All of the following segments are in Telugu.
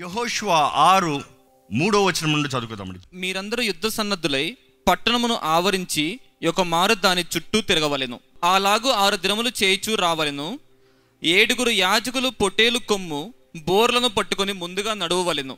యహోష్వా ఆరు మూడో వచనం నుండి చదువుకుందామండి. మీరందరూ యుద్ధ సన్నద్ధులై పట్టణమును ఆవరించి ఒక మారు దాని చుట్టూ తిరగవలెను. అలాగు ఆరు దినములు చేయిచూ రావలెను. ఏడుగురు యాజకులు పొట్టేలు కొమ్ము బోర్లను పట్టుకొని ముందుగా నడువవలెను.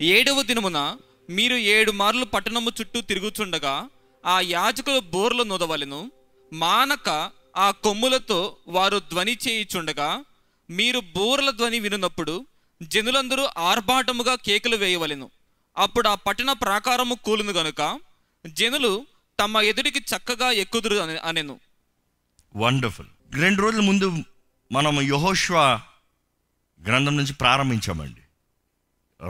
ఏడవ దినమున మీరు ఏడు మార్లు పట్టణము చుట్టూ తిరుగుచుండగా ఆ యాజకులు బోర్లు నొదవలెను. మానక ఆ కొమ్ములతో వారు ధ్వని చేయిచుండగా మీరు బోర్ల ధ్వని వినున్నప్పుడు జనులందరూ ఆర్భాటముగా కేకలు వేయవలెను. అప్పుడు ఆ పట్టణ ప్రాకారము కూలును గనుక జనులు తమ ఎదుటికి చక్కగా ఎక్కుదురు అని అనెను. వండర్ఫుల్ రెండు రోజుల ముందు మనం యహోష్వా గ్రంథం నుంచి ప్రారంభించామండి.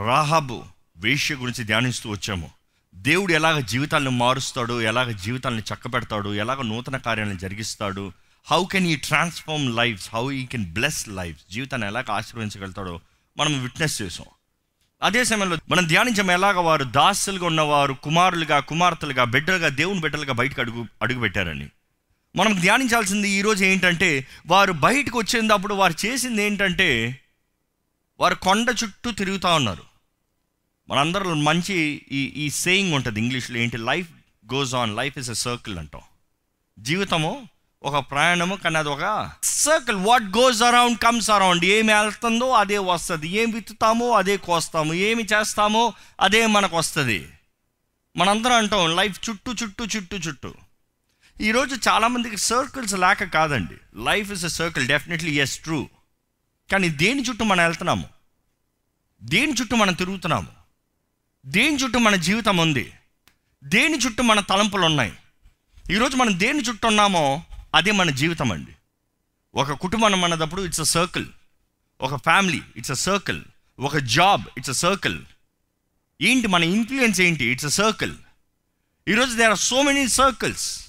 రాహాబు వేష్య గురించి ధ్యానిస్తూ వచ్చాము. దేవుడు ఎలాగ జీవితాలను మారుస్తాడు ఎలాగ జీవితాలను చక్కబెడతాడు ఎలాగ నూతన కార్యాలను జరిగిస్తాడు how can he transform lives how he can bless life జీవితాన్ని ఎలాగ ఆశీర్వదించగలుగుతాడో మనం విట్నెస్ చేసాం అదే సమయంలో మనం ధ్యానించాము ఎలాగ వారు దాసులుగా ఉన్నవారు కుమారులుగా కుమార్తెలుగా బిడ్డలుగా దేవుని బిడ్డలుగా బయటకు అడుగు అడుగు పెట్టారని మనం ధ్యానించాల్సింది ఈరోజు ఏంటంటే వారు బయటకు వచ్చేటప్పుడు వారు చేసింది ఏంటంటే వారు కొండ చుట్టూ తిరుగుతూ ఉన్నారు. మనందరూ మంచి ఈ ఈ సేయింగ్ ఉంటుంది ఇంగ్లీష్లో ఏంటి? Life goes on life is a circle అంటాం. జీవితము ఒక ప్రయాణము కానీ అది ఒక circle what goes around comes around ఏమి వెళ్తుందో అదే వస్తుంది. ఏం విత్తుతామో అదే కోస్తాము. ఏమి చేస్తామో అదే మనకు వస్తుంది. మనందరం అంటాం లైఫ్ చుట్టూ చుట్టూ చుట్టూ చుట్టూ. ఈరోజు చాలామందికి సర్కిల్స్ లేక కాదండి. Life is a circle definitely is true కానీ దేని చుట్టూ మనం వెళ్తున్నాము? దేని చుట్టూ మనం తిరుగుతున్నాము? దేని చుట్టూ మన జీవితం ఉంది? దేని చుట్టూ మన తలంపులు ఉన్నాయి? ఈరోజు మనం దేని చుట్టూ ఉన్నామో అదే మన జీవితం అండి. ఒక కుటుంబం అన్నదప్పుడు ఇట్స్ అ సర్కిల్ ఒక ఫ్యామిలీ ఇట్స్ అ సర్కిల్ ఒక జాబ్ ఇట్స్ అ సర్కిల్ ఏంటి మన ఇన్ఫ్లుయెన్స్ ఏంటి? ఇట్స్ అ సర్కిల్ ఈరోజు there are so many circles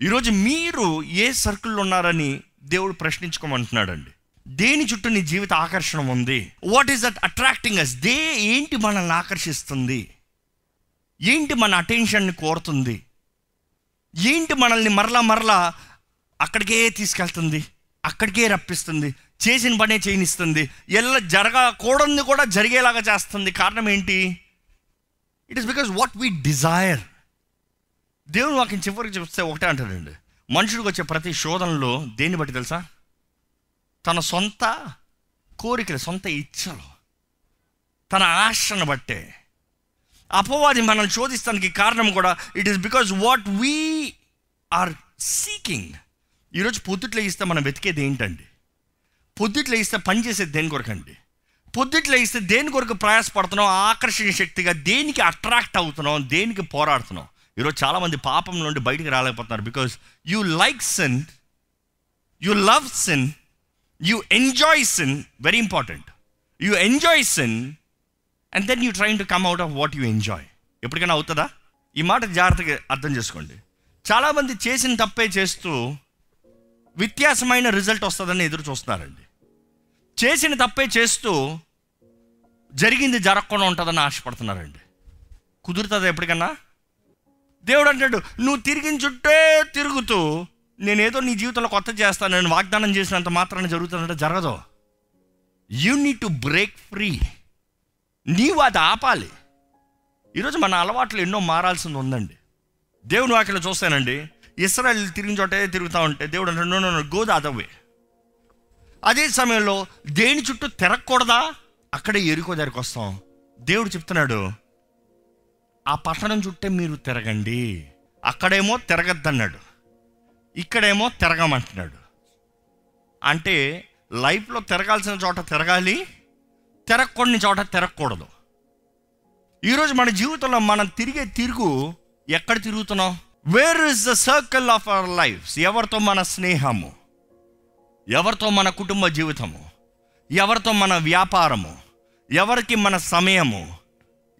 ఈరోజు మీరు ఏ సర్కిల్లో ఉన్నారని దేవుడు ప్రశ్నించుకోమంటున్నాడండి. దేని చుట్టూ నీ జీవిత ఆకర్షణ ఉంది? What is that attracting us they ఏంటి మనల్ని ఆకర్షిస్తుంది? ఏంటి మన అటెన్షన్ని కోరుతుంది? ఏంటి మనల్ని మరలా మరలా అక్కడికే తీసుకెళ్తుంది? అక్కడికే రప్పిస్తుంది? చేసిన పనే చేయనిస్తుంది? ఎల్ల జరగకూడదు కూడా జరిగేలాగా చేస్తుంది. కారణం ఏంటి? It is because what we desire దేవుడు వాకి చివరికి చెప్తే ఒకటే అంటాడండి. మనుషుడికి వచ్చే ప్రతి శోధనలో దేన్ని బట్టి తెలుసా? తన సొంత కోరికలు సొంత ఇచ్చలు తన ఆశను బట్టే అపవాది మనల్ని శోధిస్తానికి కారణం కూడా it is because what we are seeking ఈరోజు పొద్దుట్లో ఇస్తే మనం వెతికేది ఏంటండి? పొద్దుట్లో ఇస్తే పని చేసేది దేని కొరకండి? పొద్దుట్లో ఇస్తే దేని కొరకు ప్రయాసపడుతున్నాం? ఆకర్షణ శక్తిగా దేనికి అట్రాక్ట్ అవుతున్నాం? దేనికి పోరాడుతున్నాం? ఈరోజు చాలామంది పాపం నుండి బయటికి రాలేకపోతున్నారు because you like sin you love sin you enjoy sin very important you enjoy sin and then you train to come out of what you enjoy ఎప్పటికైనా అవుతుందా? ఈ మాట జాగ్రత్తగా అర్థం చేసుకోండి. చాలామంది చేసిన తప్పే చేస్తూ వ్యత్యాసమైన రిజల్ట్ వస్తుందని ఎదురు చూస్తున్నారండి. చేసిన తప్పే చేస్తూ జరిగింది జరగకుండా ఉంటుందని ఆశపడుతున్నారండి. కుదురుతుంది ఎప్పటికన్నా? దేవుడు అంటాడు నువ్వు తిరిగిన చుట్టే తిరుగుతూ నేనేదో నీ జీవితంలో కొత్త చేస్తాను నేను వాగ్దానం చేసినంత మాత్రాన జరుగుతుందంటే జరగదు. You need to break free నీవు అది ఆపాలి. ఈరోజు మన అలవాట్లు ఎన్నో మారాల్సింది ఉందండి. దేవుని వాక్యలో చూస్తానండి. ఇస్రాయల్ తిరిగిన చోటే తిరుగుతూ ఉంటే దేవుడు అంటే నో గో అదవే. అదే సమయంలో దేని చుట్టూ తిరగకూడదా? అక్కడే ఎరుకో దగ్గరికి వస్తాం. దేవుడు చెప్తున్నాడు ఆ పట్టణం చుట్టే మీరు తిరగండి. అక్కడేమో తిరగద్దన్నాడు. ఇక్కడేమో తిరగమంటున్నాడు. అంటే లైఫ్లో తిరగాల్సిన చోట తిరగాలి తిరగకూడని చోట తిరగకూడదు ఈరోజు మన జీవితంలో మనం తిరిగే తిరుగు ఎక్కడ తిరుగుతున్నాం? Where is the circle of our lives ఎవరితో మన స్నేహము? ఎవరితో మన కుటుంబ జీవితము? ఎవరితో మన వ్యాపారము? ఎవరికి మన సమయము?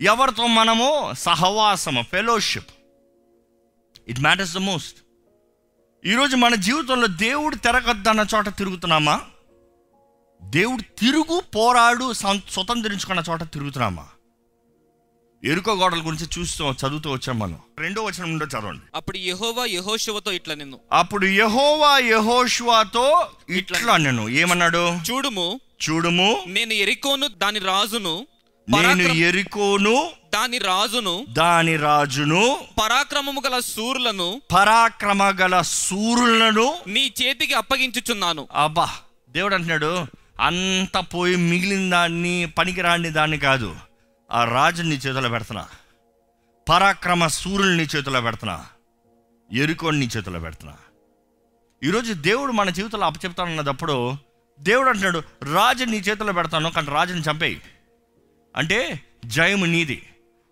ఎవరితో మనము సహవాసము fellowship it matters the most ఈరోజు మన జీవితంలో దేవుడు తిరగద్దన్న చోట తిరుగుతున్నామా? దేవుడు తిరుగు పోరాడు సం- స్వతంత్రించుకున్న చోట తిరుగుతున్నామా? ఎరుకో గోడల గురించి చూస్తూ చదువుతూ వచ్చాం మనం. రెండో వచనం నుండో చదవండి. అప్పుడు యెహోవా యెహోషువతో ఇట్లా నిన్ను. అప్పుడు యహోవా యహోష్వాతో ఇట్లా నేను ఏమన్నాడు? చూడుము. చూడుము. నేను ఎరికోను దాని రాజును. నేను ఎరికోను దాని రాజును. దాని రాజును. పరాక్రమము గల సూరులను. పరాక్రమ గల సూర్యులను నీ చేతికి అప్పగించుచున్నాను. అబ్బా దేవుడు అంటున్నాడు అంత పోయి మిగిలిన దాన్ని పనికిరాని దాన్ని కాదు. ఆ రాజుని చేతిలో పెడుతున్నా. పరాక్రమ సూర్యుని చేతిలో పెడుతున్నా. ఎరుకోని చేతిలో పెడుతున్నా. ఈరోజు దేవుడు మన జీవితంలో అప్పచెప్తానన్నప్పుడు దేవుడు అంటున్నాడు రాజు నీ చేతిలో పెడతాను కానీ రాజుని చంపేయి. అంటే జయము నీది.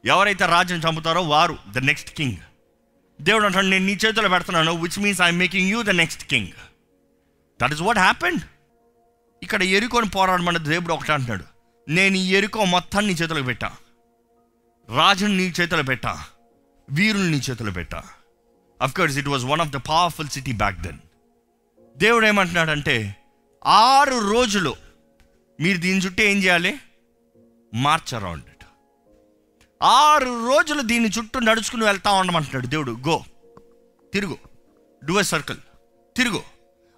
ఎవరైతే రాజుని చంపుతారో వారు ద నెక్స్ట్ కింగ్ దేవుడు అంటాడు నేను నీ చేతిలో పెడుతున్నాను which means I'm making you the next king that is what happened ఇక్కడ ఎరుకొని పోరాడమన్న దేవుడు ఒకటి అంటున్నాడు. నేను ఈ ఎరుకో మొత్తాన్ని నీ చేతిలో పెట్టా. రాజుని నీ చేతిలో పెట్టా. వీరుని నీ చేతిలో పెట్టా. Of course it was one of the powerful city back then దేవుడు ఏమంటున్నాడంటే ఆరు రోజులు మీరు దీని చుట్టూ ఏం చేయాలి? మార్చ్ అరౌండ్ ఇట్ ఆరు రోజులు దీని చుట్టూ నడుచుకుని వెళ్తా ఉండమంటున్నాడు దేవుడు. గో తిరుగు. డూ ఎ సర్కిల్ తిరుగు.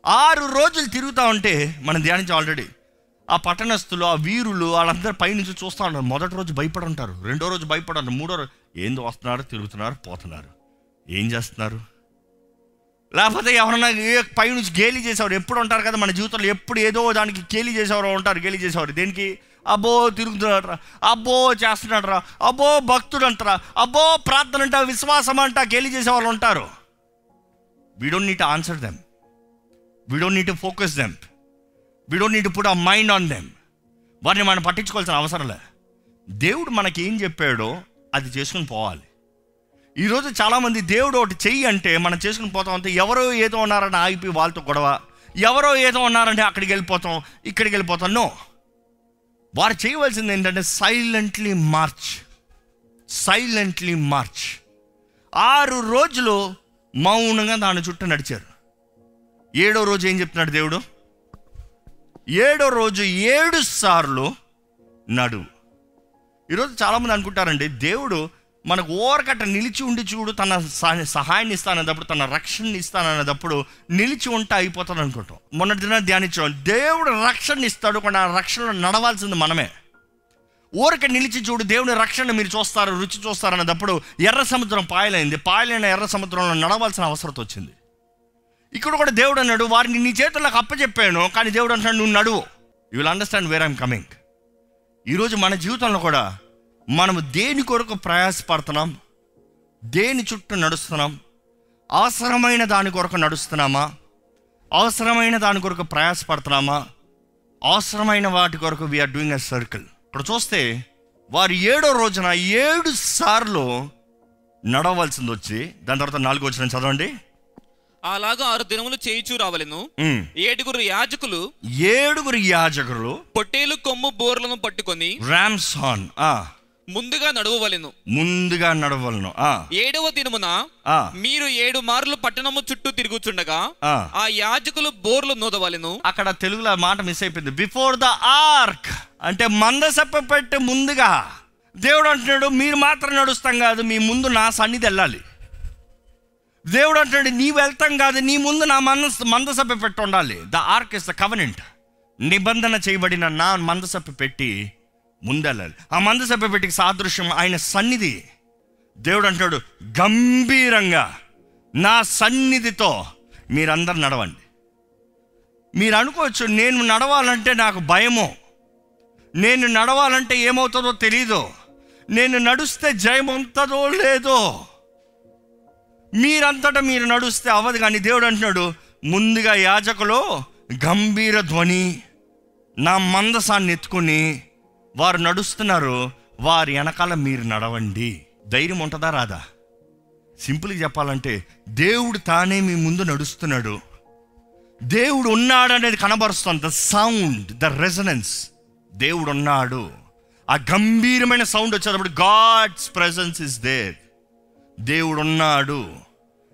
ఆరు రోజులు తిరుగుతూ ఉంటే మనం ధ్యానించాం ఆల్రెడీ ఆ పట్టణస్థులు ఆ వీరులు వాళ్ళందరూ పైనుంచి చూస్తూ ఉంటారు మొదటి రోజు భయపడి ఉంటారు రెండో రోజు భయపడారు మూడో రోజు ఏందో వస్తున్నారు తిరుగుతున్నారు పోతున్నారు. ఏం చేస్తున్నారు? లేకపోతే ఎవరన్నా ఏ పైనుంచి గేలి చేసేవారు? ఎప్పుడు ఉంటారు కదా మన జీవితంలో? ఎప్పుడు ఏదో దానికి గేలి చేసేవారు ఉంటారు గేలి చేసేవారు. దేనికి? అబ్బో తిరుగుతున్నాడు అబ్బో చేస్తున్నాడరా అబ్బో భక్తుడు అంటారా అబ్బో ప్రార్థన అంట విశ్వాసం అంట గేలి చేసేవాళ్ళు ఉంటారు. We don't need answer them we don't need focus them we don't need put a mind on them వారిని మనం పట్టించుకోవాల్సిన అవసరం లే దేవుడు మనకి ఏం చెప్పాడో అది చేసుకుని పోవాలి. ఈరోజు చాలామంది దేవుడు ఒకటి చెయ్యి అంటే మనం చేసుకుని పోతాం అంటే ఎవరో ఏదో ఉన్నారని ఆగిపోయి వాళ్ళతో గొడవ ఎవరో ఏదో ఉన్నారంటే అక్కడికి వెళ్ళిపోతాం ఇక్కడికి వెళ్ళిపోతాం. నో వారు చేయవలసింది ఏంటంటే సైలెంట్లీ మార్చ్ సైలెంట్లీ మార్చ్ ఆరు రోజులు మౌనంగా దాని చుట్టూ నడిచారు. ఏడో రోజు ఏం చెప్తున్నాడు దేవుడు? ఏడో రోజు ఏడు సార్లు నడు. ఈరోజు చాలామంది అనుకుంటారండి దేవుడు మనకు ఓరకట్ట నిలిచి ఉండి చూడు తన సహాయాన్ని ఇస్తానన్నప్పుడు తన రక్షణని ఇస్తానన్నప్పుడు నిలిచి ఉంటే అయిపోతాడు అనుకుంటాం. మొన్నటి దిన ధ్యానించాం దేవుడు రక్షణ ఇస్తాడు కానీ ఆ రక్షణలో నడవాల్సింది మనమే. ఊరక నిలిచి చూడు దేవుని రక్షణ మీరు చూస్తారు రుచి చూస్తారు అన్నప్పుడు ఎర్ర సముద్రం పాయలైంది. పాయలైన ఎర్ర సముద్రంలో నడవాల్సిన అవసరం వచ్చింది. ఇక్కడ కూడా దేవుడు అన్నాడు వారిని నీ చేతులకు అప్పచెప్పాను కానీ దేవుడు అంటున్నాడు నువ్వు నడువు. You will understand where I'm coming ఈరోజు మన జీవితంలో కూడా మనము దేని కొరకు ప్రయాసపడుతున్నాం దేని చుట్టూ నడుస్తున్నాం అవసరమైన దాని కొరకు నడుస్తున్నామా అవసరమైన దాని కొరకు ప్రయాసపడుతున్నామా అవసరమైన వాటి కొరకు వీఆర్ డూయింగ్ ఎ సర్కిల్ ఇక్కడ చూస్తే వారు ఏడో రోజున ఏడు సార్లు నడవలసింది వచ్చి దాని తర్వాత నాలుగు వచ్చిన చదవండి. అలాగా ఆరు దినములు చేయిచూ రావలెను. ఏడుగురు యాజకులు ఏడుగురు యాజకులు పొట్టేలు కొమ్ము బోర్లను పట్టుకొని రామ్స్ ఆ. ముందుగా నడువవలెను. ముందుగా నడవలను ఆ. ఏడవ దినమున మీరు ఏడు మార్లు పట్టణము చుట్టూ తిరుగుచుండగా ఆ. యాజకులు బోర్లు నూదవలెను. అక్కడ తెలుగులో మాట మిస్ అయిపోయింది. బిఫోర్ ద ఆర్క్ అంటే మందసప్ప పెట్టి ముందుగా దేవుడు అంటున్నాడు మీరు మాత్రం నడుస్తాం కాదు మీ ముందు నా సన్నిధి వెళ్ళాలి. దేవుడు అంటున్నాడు నీ వెళ్తాం కాదు నీ ముందు నా మంద మందసభ పెట్టి ఉండాలి. The ark is the covenant నిబంధన చేయబడిన నా మందసభ పెట్టి ముందెళ్ళాలి. ఆ మందసభ పెట్టికి సాదృశ్యం ఆయన సన్నిధి. దేవుడు అంటాడు గంభీరంగా నా సన్నిధితో మీరందరు నడవండి. మీరు అనుకోవచ్చు నేను నడవాలంటే నాకు భయమో. నేను నడవాలంటే ఏమవుతుందో తెలీదు. నేను నడుస్తే జయం ఉంటుందో లేదో. మీరంతటా మీరు నడుస్తే అవ్వదు కానీ దేవుడు అంటున్నాడు ముందుగా యాజకులు గంభీర ధ్వని నా మందసాన్ని ఎత్తుకుని వారు నడుస్తున్నారు వారి వెనకాల మీరు నడవండి. ధైర్యం ఉంటుందా రాదా? సింపుల్గా చెప్పాలంటే దేవుడు తానే మీ ముందు నడుస్తున్నాడు. దేవుడు ఉన్నాడు అనేది కనబరుస్తుంది. ద సౌండ్ ద రెజనెన్స్ దేవుడు ఉన్నాడు. ఆ గంభీరమైన సౌండ్ వచ్చేటప్పుడు గాడ్స్ ప్రెజెన్స్ ఇస్ దేర్. దేవుడు ఉన్నాడు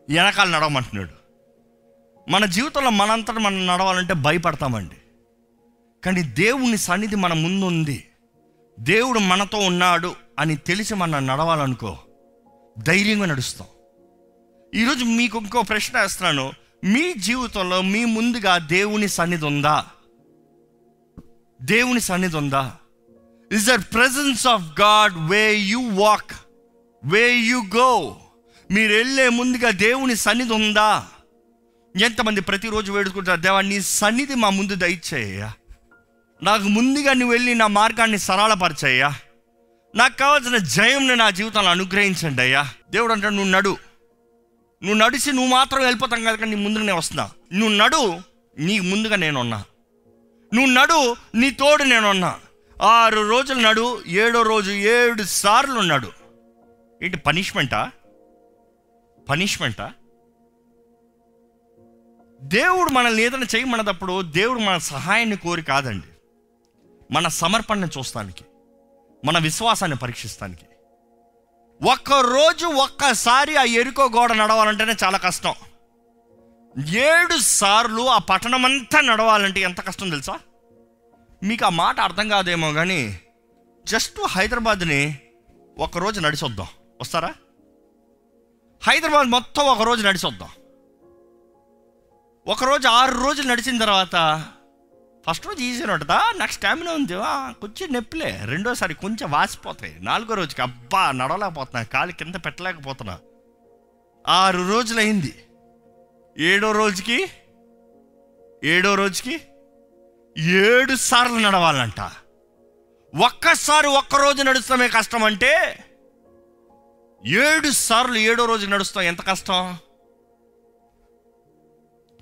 వెనకాల నడవమంటున్నాడు. మన జీవితంలో మనంతటా మనం నడవాలంటే భయపడతామండి. కానీ దేవుని సన్నిధి మన ముందు ఉంది దేవుడు మనతో ఉన్నాడు అని తెలిసి మనం నడవాలనుకో ధైర్యంగా నడుస్తాం. ఈరోజు మీకు ఇంకో ప్రశ్న వేస్తున్నాను. మీ జీవితంలో మీ ముందుగా దేవుని సన్నిధి ఉందా? దేవుని సన్నిధి ఉందా? Is there presence of God way you walk way you go మీరు వెళ్ళే ముందుగా దేవుని సన్నిధి ఉందా? ఎంతమంది ప్రతిరోజు వేడుకుంటారు దేవా నీ సన్నిధి మా ముందు దయచేయ్యా. నాకు ముందుగా నువ్వు వెళ్ళి నా మార్గాన్ని సరళపరచయ్యా. నాకు కావాల్సిన జయంని నా జీవితంలో అనుగ్రహించండి అయ్యా. దేవుడు అంటాడు నువ్వు నడు. నువ్వు నడిచి నువ్వు మాత్రం వెళ్ళిపోతాం కదా నీ ముందుగానే వస్తున్నా. నువ్వు నడు నీ ముందుగా నేనున్నా. నువ్వు నడు నీ తోడు నేనున్నా. ఆరు రోజులు నడు ఏడో రోజు ఏడు సార్లు నడు. ఏంటి పనిష్మెంటా పనిష్మెంటా దేవుడు మనల్ని ఏదైనా చేయమన్నదప్పుడు దేవుడు మన సహాయాన్ని కోరి కాదండి. మన సమర్పణను చూస్తానికి మన విశ్వాసాన్ని పరీక్షిస్తానికి. ఒక్కరోజు ఒక్కసారి ఆ ఎరుకో గోడ నడవాలంటేనే చాలా కష్టం. ఏడు సార్లు ఆ పట్టణం అంతా నడవాలంటే ఎంత కష్టం తెలుసా? మీకు ఆ మాట అర్థం కాదేమో కానీ జస్ట్ హైదరాబాద్ని ఒకరోజు నడిచొద్దాం. వస్తారా? హైదరాబాద్ మొత్తం ఒకరోజు నడిచొద్దాం. ఒకరోజు ఆరు రోజులు నడిచిన తర్వాత ఫస్ట్ రోజు ఈజీ ఉంటుందా? నాకు స్టామినా ఉంది. కొంచెం నొప్పిలే. రెండోసారి కొంచెం వాసిపోతాయి. నాలుగో రోజుకి అబ్బా నడవలేకపోతున్నా కాలు కింద పెట్టలేకపోతున్నా. ఆరు రోజులు అయింది ఏడో రోజుకి? ఏడో రోజుకి? ఏడు సార్లు నడవాలంట. ఒక్కసారి ఒక్క రోజు నడుస్తామే కష్టం అంటే ఏడు సార్లు ఏడో రోజు నడుస్తాం. ఎంత కష్టం?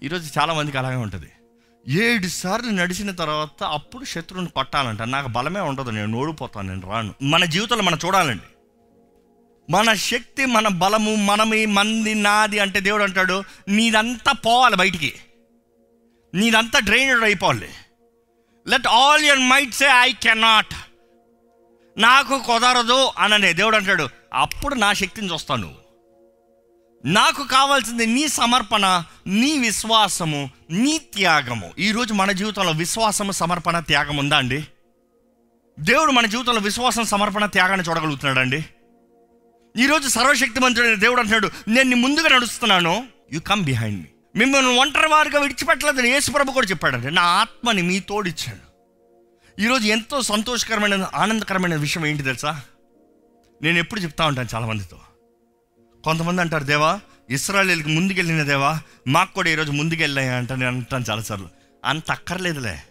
ఈరోజు చాలా మందికి అలాగే ఉంటుంది. ఏడు సార్లు నడిచిన తర్వాత అప్పుడు శత్రువుని కొట్టాలంట. నాకు బలమే ఉండదు. నేను ఓడిపోతాను నేను రాను. మన జీవితంలో మనం చూడాలండి. మన శక్తి మన బలము మనమి మంది నాది అంటే దేవుడు అంటాడు నీదంతా పోవాలి బయటికి. నీదంతా డ్రైనడ్ అయిపోవాలి. Let all your might say I cannot నాకు కుదరదు అననే దేవుడు అంటాడు. అప్పుడు నా శక్తిని చూస్తాను. నాకు కావాల్సింది నీ సమర్పణ నీ విశ్వాసము నీ త్యాగము. ఈరోజు మన జీవితంలో విశ్వాసము సమర్పణ త్యాగం ఉందా అండి? దేవుడు మన జీవితంలో విశ్వాసం సమర్పణ త్యాగాన్ని చూడగలుగుతున్నాడు అండి ఈరోజు సర్వశక్తిమంతుడైన దేవుడు అంటున్నాడు నేను నీ ముందుగా నడుస్తున్నాను. యు కమ్ బిహైండ్ మీ మిమ్మల్ని ఒంటరి వారిగా విడిచిపెట్టలేదని యేసుప్రభు కూడా చెప్పాడండి. నా ఆత్మని మీ తోడిచ్చాడు ఈరోజు ఎంతో సంతోషకరమైన ఆనందకరమైన విషయం ఏంటి తెలుసా? నేను ఎప్పుడు చెప్తా ఉంటాను చాలామందితో. కొంతమంది అంటారు దేవా ఇస్రాయలీలకి ముందుకెళ్ళిన దేవా మాకు కూడా ఈరోజు ముందుకెళ్ళాయి అంట నేను అంటాను చాలాసార్లు. అంత అక్కర్లేదులే.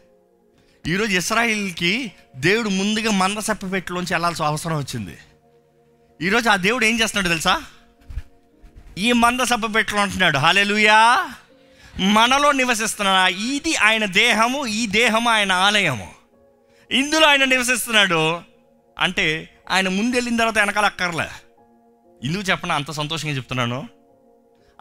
ఈరోజు ఇస్రాయిల్కి దేవుడు ముందుగా మంద సప్పపెట్టులోంచి వెళ్ళాల్సిన అవసరం వచ్చింది. ఈరోజు ఆ దేవుడు ఏం చేస్తున్నాడు తెలుసా? ఈ మంద సప్పపెట్టులో అంటున్నాడు హాలెలుయా మనలో నివసిస్తున్నా ఇది ఆయన దేహము ఈ దేహము ఆయన ఆలయము. ఇందులో ఆయన నివసిస్తున్నాడు. అంటే ఆయన ముందు వెళ్ళిన తర్వాత వెనకాల అక్కర్లే. ఎందుకు చెప్పనా? అంత సంతోషంగా చెప్తున్నాను.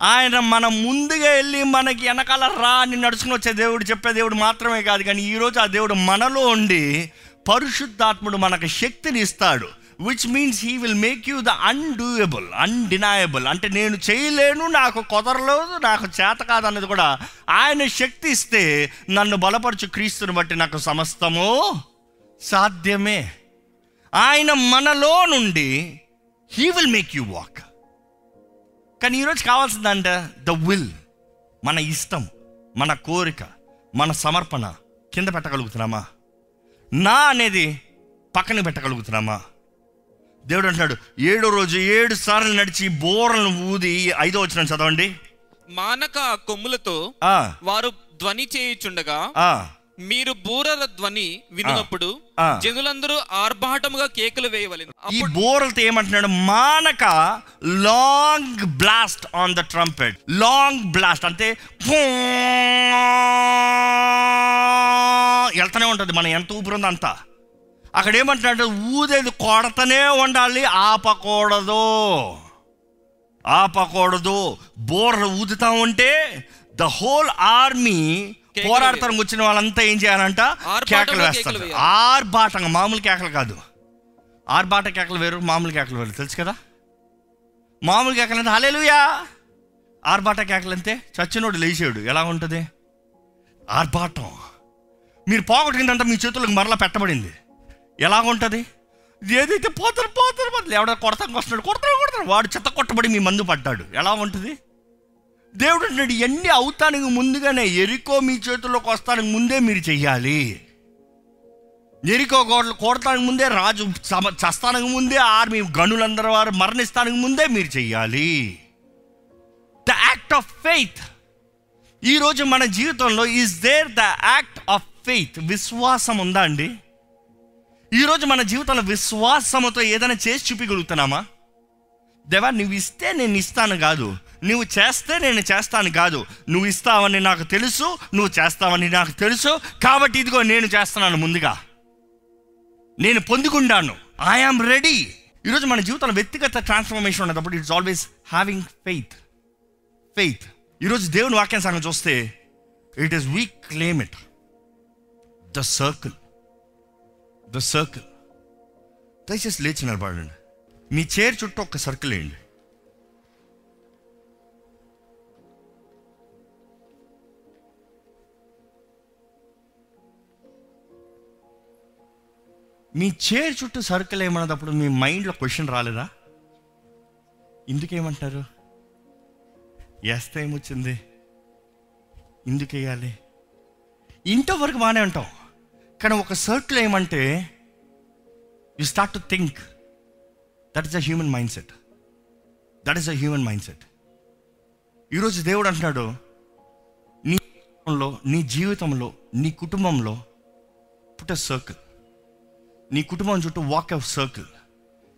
ఆయన మన ముందుగా వెళ్ళి మనకి వెనకాల రా అని నడుచుకుని వచ్చే దేవుడు చెప్పే దేవుడు మాత్రమే కాదు కానీ ఈరోజు ఆ దేవుడు మనలో ఉండి పరిశుద్ధాత్ముడు మనకు శక్తిని ఇస్తాడు which means he will make you the undoable undeniable అంటే నేను చేయలేను నాకు కుదరలేదు నాకు చేత కాదు అన్నది కూడా ఆయన శక్తి ఇస్తే నన్ను బలపరచు క్రీస్తుని బట్టి నాకు సమస్తము సాధ్యమే. ఆయన మనలో నుండి he will make you walk కానీ ఈరోజు కావాల్సిందంట ద విల్ మన ఇష్టం మన కోరిక మన సమర్పణ కింద పెట్టగలుగుతున్నామా? నా అనేది పక్కన పెట్టగలుగుతున్నామా? దేవుడు అంటున్నాడు ఏడో రోజు ఏడు సార్లు నడిచి బోరలను ఊది ఐదో వచ్చిన చదవండి. మానక కొమ్ములతో వారు ధ్వని చేయుచుండగా మీరు బూరల ధ్వని వినినప్పుడు. జనులందరూ ఆర్భాటముగా కేకలు వేయవలెను. ఈ బోరలతో ఏమంటున్నాడు? మానక long blast on the trumpet long blast అంటే వెళ్తూనే ఉంటుంది మనం ఎంత ఊపిరి ఉందో అంతా అక్కడ ఏమంటున్నాడు ఊదేది కొడతనే ఉండాలి ఆపకూడదు. ఆపకూడదు. బోర్లు ఊదుతా ఉంటే ద హోల్ ఆర్మీ పోరాడతానికి వచ్చిన వాళ్ళంతా ఏం చేయాలంట? కేకలు వేస్తారు. ఆర్భాటంగా మామూలు కేకలు కాదు. ఆర్భాట కేకలు వేరు మామూలు కేకలు వేరు. తెలుసు కదా? మామూలు కేకలు అంటే హలేలుయా ఆర్భాట కేకలు అంతే చచ్చినోడు లేచాడు ఎలా ఉంటుంది? ఆర్భాటం. మీరు పోగొట్టిందంటే మీ చేతులకు మరలా పెట్టబడింది. ఎలా ఉంటుంది? ఏదైతే పోతారు పోతారు పోతారు. ఎవడ కొడతానికి వస్తున్నాడు కొడతాడు కొడతాడు. వాడు చెత్త కొట్టబడి మీ మందు పడ్డాడు. ఎలా ఉంటుంది? దేవుడు అంటాడు ఇవన్నీ అవుతానికి ముందుగానే ఎరికో మీ చేతుల్లోకి వస్తానికి ముందే మీరు చెయ్యాలి. ఎరికో గోడలు కొడతానికి ముందే రాజు సమ- చస్తానికి ముందే ఆర్మీ గనులందరూ వారు మరణిస్తానికి ముందే మీరు చెయ్యాలి. ద యాక్ట్ ఆఫ్ ఫెయిత్ ఈరోజు మన జీవితంలో is there the act of faith విశ్వాసం ఉందా అండి? ఈరోజు మన జీవితంలో విశ్వాసముతో ఏదైనా చేసి చూపించగలుగుతున్నామా? దేవా నువ్వు ఇస్తే నేను ఇస్తాను కాదు. నువ్వు చేస్తే నేను చేస్తాను కాదు. నువ్వు ఇస్తావని నాకు తెలుసు నువ్వు చేస్తావని నాకు తెలుసు. కాబట్టి ఇదిగో నేను చేస్తున్నాను ముందుగా. నేను పొందుకుంటాను ఐఆమ్ రెడీ ఈరోజు మన జీవితంలో వ్యక్తిగత ట్రాన్స్ఫర్మేషన్ ఉన్నప్పుడు it's always having faith faith ఈరోజు దేవుని వాక్యం సంగతి చూస్తే it is we claim it the circle the circle దయచేసి లేచి నిలబడండి. మీ చైర్ చుట్టూ ఒక సర్కిల్ వేయండి. మీ చేరు చుట్టూ సర్కిల్ ఏమన్నప్పుడు మీ మైండ్లో క్వశ్చన్ రాలేదా? ఎందుకేమంటారు? వేస్తే ఏమొచ్చింది ఎందుకు వేయాలి ఇంతవరకు బాగానే ఉంటాం. కానీ ఒక సర్కిల్ ఏమంటే you start to think that is a human mindset that is a human mindset ఈరోజు దేవుడు అంటున్నాడు నీ నీ జీవితంలో నీ కుటుంబంలో పుట్ సర్కిల్ నీ కుటుంబం చుట్టూ వాక్ ఆఫ్ సర్కిల్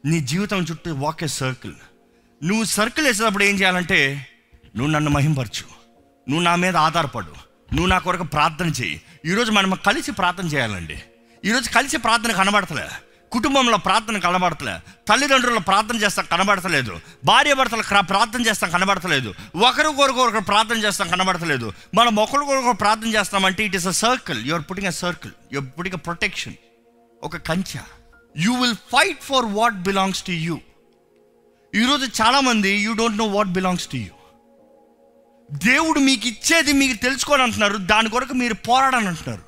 నీ జీవితం చుట్టూ వాక్ ఎ సర్కిల్ నువ్వు సర్కిల్ వేసేటప్పుడు ఏం చేయాలంటే నువ్వు నన్ను మహింపరచు. నువ్వు నా మీద ఆధారపడు. నువ్వు నా కొరకు ప్రార్థన చేయి. ఈరోజు మనం కలిసి ప్రార్థన చేయాలండి. ఈరోజు కలిసి ప్రార్థన కనబడతలే. కుటుంబంలో ప్రార్థన కనబడతలే. తల్లిదండ్రుల ప్రార్థన చేస్తాం కనబడతలేదు. భార్య భర్తలు ప్రార్థన చేస్తాం కనబడతలేదు. ఒకరి కొరకు ఒకరు ప్రార్థన చేస్తాం కనబడతలేదు. మనం ఒకరి కొరకు ప్రార్థన చేస్తామంటే it is a circle your putting a circle your putting a protection ఒక కంచె you will fight for what belongs to you ఈరోజు చాలామంది you don't know what belongs to you దేవుడు మీకు ఇచ్చేది మీకు తెలుసుకోని అంటున్నారు దాని కొరకు మీరు పోరాడని అంటున్నారు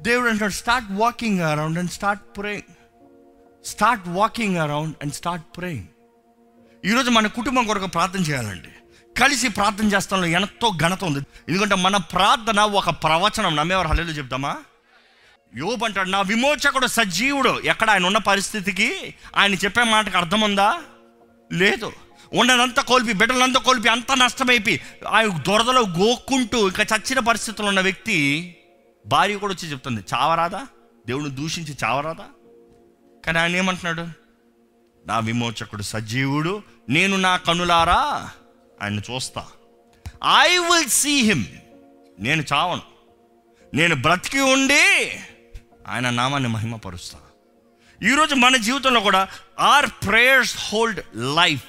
దేవుడు అంటాడు start walking around and start praying start walking around and start praying ఈరోజు మన కుటుంబం కొరకు ప్రార్థన చేయాలండి. కలిసి ప్రార్థన చేస్తాను ఎంతో ఘనత ఉంది. ఎందుకంటే మన ప్రార్థన ఒక ప్రవచనం. నమ్మేవారు హల్లేలు చెప్తామా? యోబు అంటాడు నా విమోచకుడు సజీవుడు. ఎక్కడ ఆయన ఉన్న పరిస్థితికి ఆయన చెప్పే మాటకు అర్థం ఉందా లేదు. ఉన్నదంతా కోల్పి బిడ్డలంతా కోల్పి అంతా నష్టమైపోయి ఆయన దొరదలో గోక్కుంటూ ఇంకా చచ్చిన పరిస్థితులు ఉన్న వ్యక్తి భార్య కూడా వచ్చి చెప్తుంది చావరాదా? దేవుని దూషించి చావరాదా? కానీ ఆయన ఏమంటున్నాడు నా విమోచకుడు సజీవుడు నేను నా కనులారా ఆయన చూస్తా. ఐ విల్ సీ హిమ్ నేను చావను. నేను బ్రతికి ఉండి ఆయన నామాన్ని మహిమపరుస్తా. ఈరోజు మన జీవితంలో కూడా ఆర్ ప్రేయర్స్ హోల్డ్ లైఫ్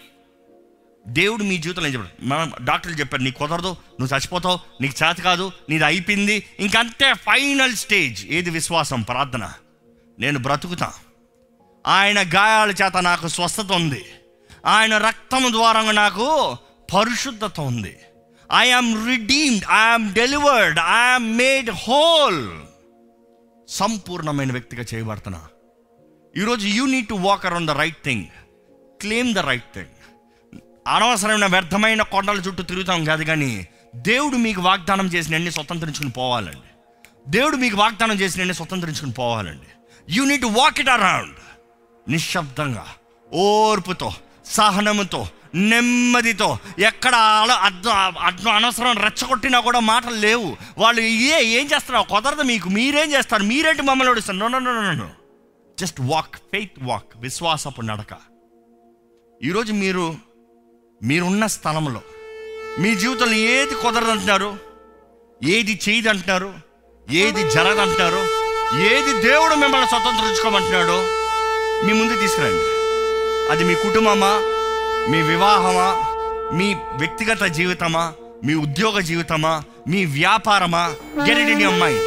దేవుడు మీ జీవితంలో ఏం చెప్పాడు? మనం డాక్టర్లు చెప్పారు నీకు కుదరదు నువ్వు చచ్చిపోతావు నీకు చేత కాదు నీది అయిపోయింది ఇంకంతే ఫైనల్ స్టేజ్. ఏది విశ్వాసం? ప్రార్థన. నేను బ్రతుకుతా. ఆయన గాయాల చేత నాకు స్వస్థత ఉంది. ఆయన రక్తం ద్వారా నాకు పరిశుద్ధత ఉంది. I'm redeemed I'm delivered I'm made whole సంపూర్ణమైన వ్యక్తిగా చేయబడుతున్నా. ఈరోజు you need to walk around the right thing claim the right thing అనవసరమైన వ్యర్థమైన కొండల చుట్టూ తిరుగుతాం కాదు కానీ దేవుడు మీకు వాగ్దానం చేసిన అన్ని స్వతంత్రించుకుని పోవాలండి. దేవుడు మీకు వాగ్దానం చేసిన అన్ని స్వతంత్రించుకుని పోవాలండి. You need to walk it around నిశ్శబ్దంగా ఓర్పుతో సహనముతో నెమ్మదితో. ఎక్కడ అల- అనవసరం రెచ్చగొట్టినా కూడా మాటలు లేవు. వాళ్ళు ఏ ఏం చేస్తున్నారు కుదరదు మీకు. మీరేం చేస్తారు? మీరేంటి మమ్మల్ని ఓడిస్తారు? No no no no just walk faith walk విశ్వాసపు నడక. ఈరోజు మీరు మీరున్న స్థలంలో మీ జీవితంలో ఏది కుదరదంటున్నారు? ఏది చేయదంటున్నారు? ఏది జరగదంటున్నారు? ఏది దేవుడు మిమ్మల్ని స్వతంత్రించుకోమంటున్నాడో మీ ముందు తీసుకురండి. అది మీ కుటుంబమా? మీ వివాహమా? మీ వ్యక్తిగత జీవితమా? మీ ఉద్యోగ జీవితమా? మీ వ్యాపారమా? గెరిడిని అమ్మాయి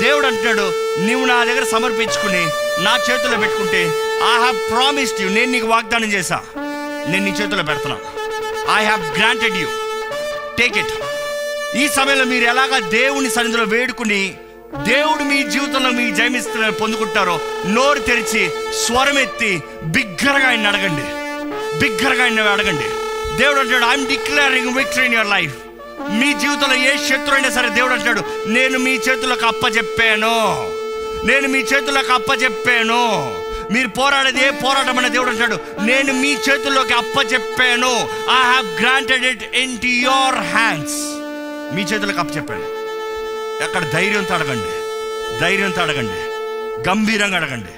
దేవుడు అంటున్నాడు నీవు నా దగ్గర సమర్పించుకుని నా చేతిలో పెట్టుకుంటే ఐ హావ్ ప్రామిస్డ్ యూ నేను నీకు వాగ్దానం చేశా. నేను నీ చేతిలో పెడుతున్నా I have granted you take it ఈ సమయంలో మీరు ఎలాగా దేవుని సన్నిధిలో వేడుకుని దేవుడు మీ జీవితంలో మీ జయమిస్తున్న పొందుకుంటారో నోరు తెరిచి స్వరం ఎత్తి బిగ్గరగా ఆయన అడగండి. బిగ్గరగా ఆయన అడగండి. దేవుడు అంటాడు I'm declaring victory in your life మీ జీవితంలో ఏ శత్రు అయినా సరే దేవుడు అంటాడు నేను మీ చేతులకు అప్పచెప్పాను నేను మీ చేతులకు అప్పచెప్పాను మీరు పోరాడేది ఏ పోరాటం అనే దేవుడు అంటాడు నేను మీ చేతుల్లోకి అప్పచెప్పాను I have granted it into your hands మీ చేతులకు అప్పచెప్పాను అక్కడ ధైర్యంతో అడగండి. ధైర్యంతో అడగండి. గంభీరంగా అడగండి.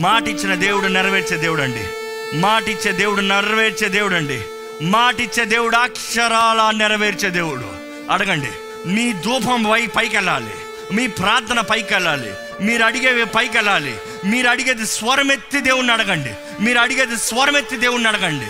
మాట ఇచ్చిన దేవుడు నెరవేర్చే దేవుడు అండి. మాటిచ్చే దేవుడు నెరవేర్చే దేవుడు అండి మాటిచ్చే దేవుడు అక్షరాల నెరవేర్చే దేవుడు. అడగండి మీ ధూపం పై పైకి వెళ్ళాలి మీ ప్రార్థన పైకి వెళ్ళాలి మీరు అడిగేవి పైకి వెళ్ళాలి మీరు అడిగేది స్వరమెత్తి దేవుణ్ణి అడగండి. మీరు అడిగేది స్వరమెత్తి దేవుణ్ణి అడగండి.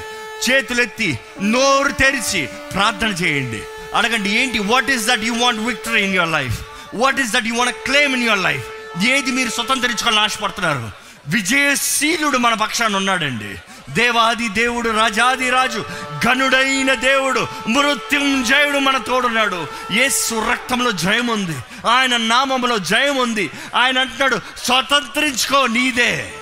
చేతులెత్తి నోరు తెరిచి ప్రార్థన చేయండి. అడగండి ఏంటి? What is that you want victory in your life what is that you want claim in your life ఏది మీరు స్వతంత్రించుకోవాలని ఆశపడుతున్నారు? విజయశీలుడు మన పక్షాన ఉన్నాడండి. దేవాది దేవుడు రాజాది రాజు గనుడైన దేవుడు మృత్యుంజయుడు మన తోడున్నాడు. యేసు రక్తంలో జయం ఉంది. ఆయన నామములో జయం ఉంది. ఆయన అంటున్నాడు స్వతంత్రించుకో నీదే.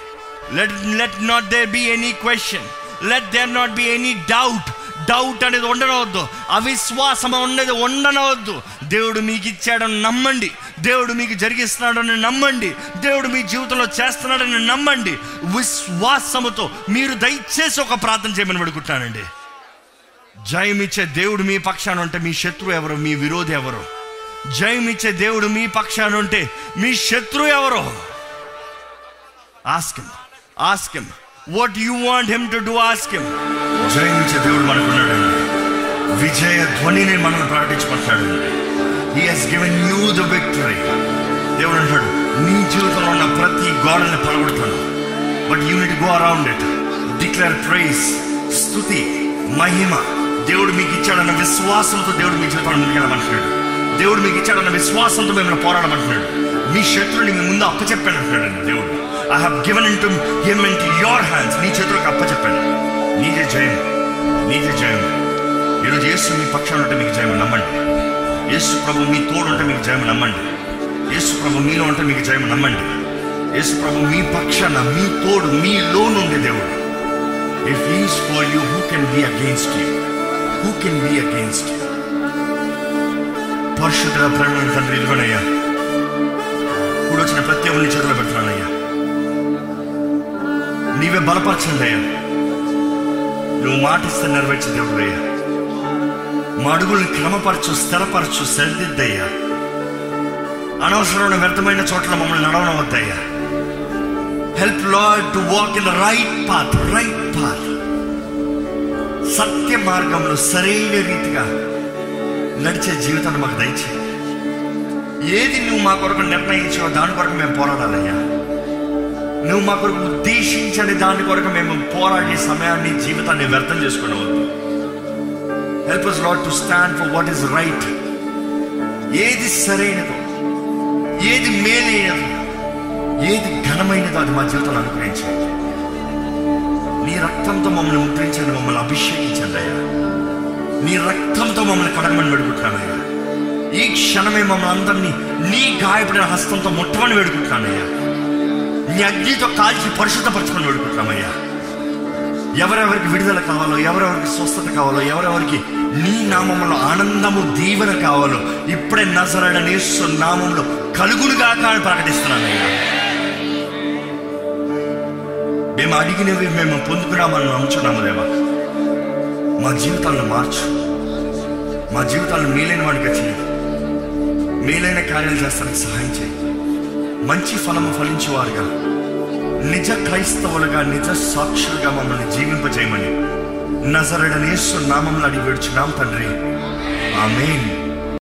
Let let not there be any question let there not be any doubt doubt అనేది ఉండనవద్దు. అవిశ్వాసం అనేది ఉండనవద్దు. దేవుడు మీకు ఇచ్చాడని నమ్మండి. దేవుడు మీకు జరిగిస్తున్నాడని నమ్మండి. దేవుడు మీ జీవితంలో చేస్తున్నాడని నమ్మండి. విశ్వాసముతో మీరు దయచేసి ఒక ప్రార్థన చేయమని పడుకుంటానండి జయమిచ్చే దేవుడు మీ పక్షాన ఉంటే మీ శత్రువు ఎవరు? మీ విరోధి ఎవరు? జయమిచ్చే దేవుడు మీ పక్షాన ఉంటే మీ శత్రువు ఎవరు? Ask him ask him what you want him to do ask him జయించే దేవుడు మనకున్నాడండి విజయ ధ్వనిని మనం ప్రకటించమంటాడండి he has given you the victory దేవుడు అంటాడు నీ జీవితంలో ఉన్న ప్రతి గోడని పడగొడతాను. But you need go around it declare praise స్తుతి మహిమ. దేవుడు మీకు ఇచ్చాడన్న విశ్వాసంతో దేవుడు మీ జీవితంలో ముందుకెళ్ళమంటున్నాడు దేవుడు మీకు ఇచ్చాడన్న విశ్వాసంతో మిమ్మల్ని పోరాడమంటున్నాడు. మీ శత్రుని మీ ముందు అప్పచెప్పాను అంటున్నాడు దేవుడు. I have given into him into your hands నీ చేతులకు అప్పచెప్పాను. నీదే జయం నీదే జయం ఈరోజు యేసు మీ పక్షాన ఉంటే మీకు జయం నమ్మండి. యేసు ప్రభు మీ తోడు ఉంటే మీకు జయం నమ్మండి. యేసు ప్రభు మీలో ఉంటే మీకు జయం నమ్మండి. యేసు ప్రభు మీ పక్షాన మీ తోడు మీలో నుండి దేవుడు. If is for you who can be against you who can be against you పరిశుద్ధ ప్రేమ తండ్రి ఇదిగోనయ్యా. ఇప్పుడు వచ్చిన ప్రతి ఒక్కరిని చేతిలో పెడుతున్నానయ్యా. నీవే బలపరచండి అయ్యా. నువ్వు మాటిస్తే నెరవేర్చే దేవుడు మా అడుగుల్ని క్రమపరచు స్థిరపరచు సరిదిద్దయ్యా. అనవసరమైన వ్యర్థమైన చోట్ల మమ్మల్ని నడవనవద్దయ్యా. Help Lord to walk in the right path right path సత్య మార్గంలో సరైన రీతిగా నడిచే జీవితాన్ని మాకు దయచేయి. ఏది నువ్వు మా కొరకు నిర్ణయించావో దాని కొరకు మేము పోరాడాలయ్యా. నువ్వు మా కొరకు ఉద్దేశించని దాని కొరకు మేము పోరాడే సమయాన్ని జీవితాన్ని వ్యర్థం చేసుకునేవద్దు help us Lord to stand for what is right ఏది సరైనదో ఏది మేలైనదో ఏది ఘనమైనదో అది మా జీవితంలో అనుగ్రహించండి. నీ రక్తంతో మమ్మల్ని ముద్రించండి మమ్మల్ని అభిషేకించండి అయ్యా. నీ రక్తంతో మమ్మల్ని కడగమని వేడుకుంటున్నానయ్యా ఈ క్షణమే మమ్మల్ని అందరినీ నీ గాయపడిన హస్తంతో ముట్టమని వేడుకుంటున్నానయ్యా నీ అగ్నితో కాల్చి పరిశుద్ధపరచుకొని వేడుకుంటున్నామయ్యా ఎవరెవరికి విడుదల కావాలో ఎవరెవరికి స్వస్థత కావాలో ఎవరెవరికి నీ నామంలో ఆనందము దీవెన కావాలో ఇప్పుడే నజరడని నామంలో కలుగులుగా కానీ ప్రకటిస్తున్నానయ్యా మేము అడిగినవి మేము పొందుకున్నామని నమ్ముచున్నాము దేవా. మా జీవితాలను మార్చు. మా జీవితాలను మేలైన వాడికి వచ్చి మేలైన కార్యాలు చేస్తానికి సహాయం మంచి ఫలము ఫలించేవారుగా. నిజ క్రైస్తవులుగా నిజ సాక్షులుగా మమ్మల్ని జీవింపజేయమని. నజరడనేశ్వర నామంలో అడిగి విడుచున్నాం తండ్రి. ఆమెన్.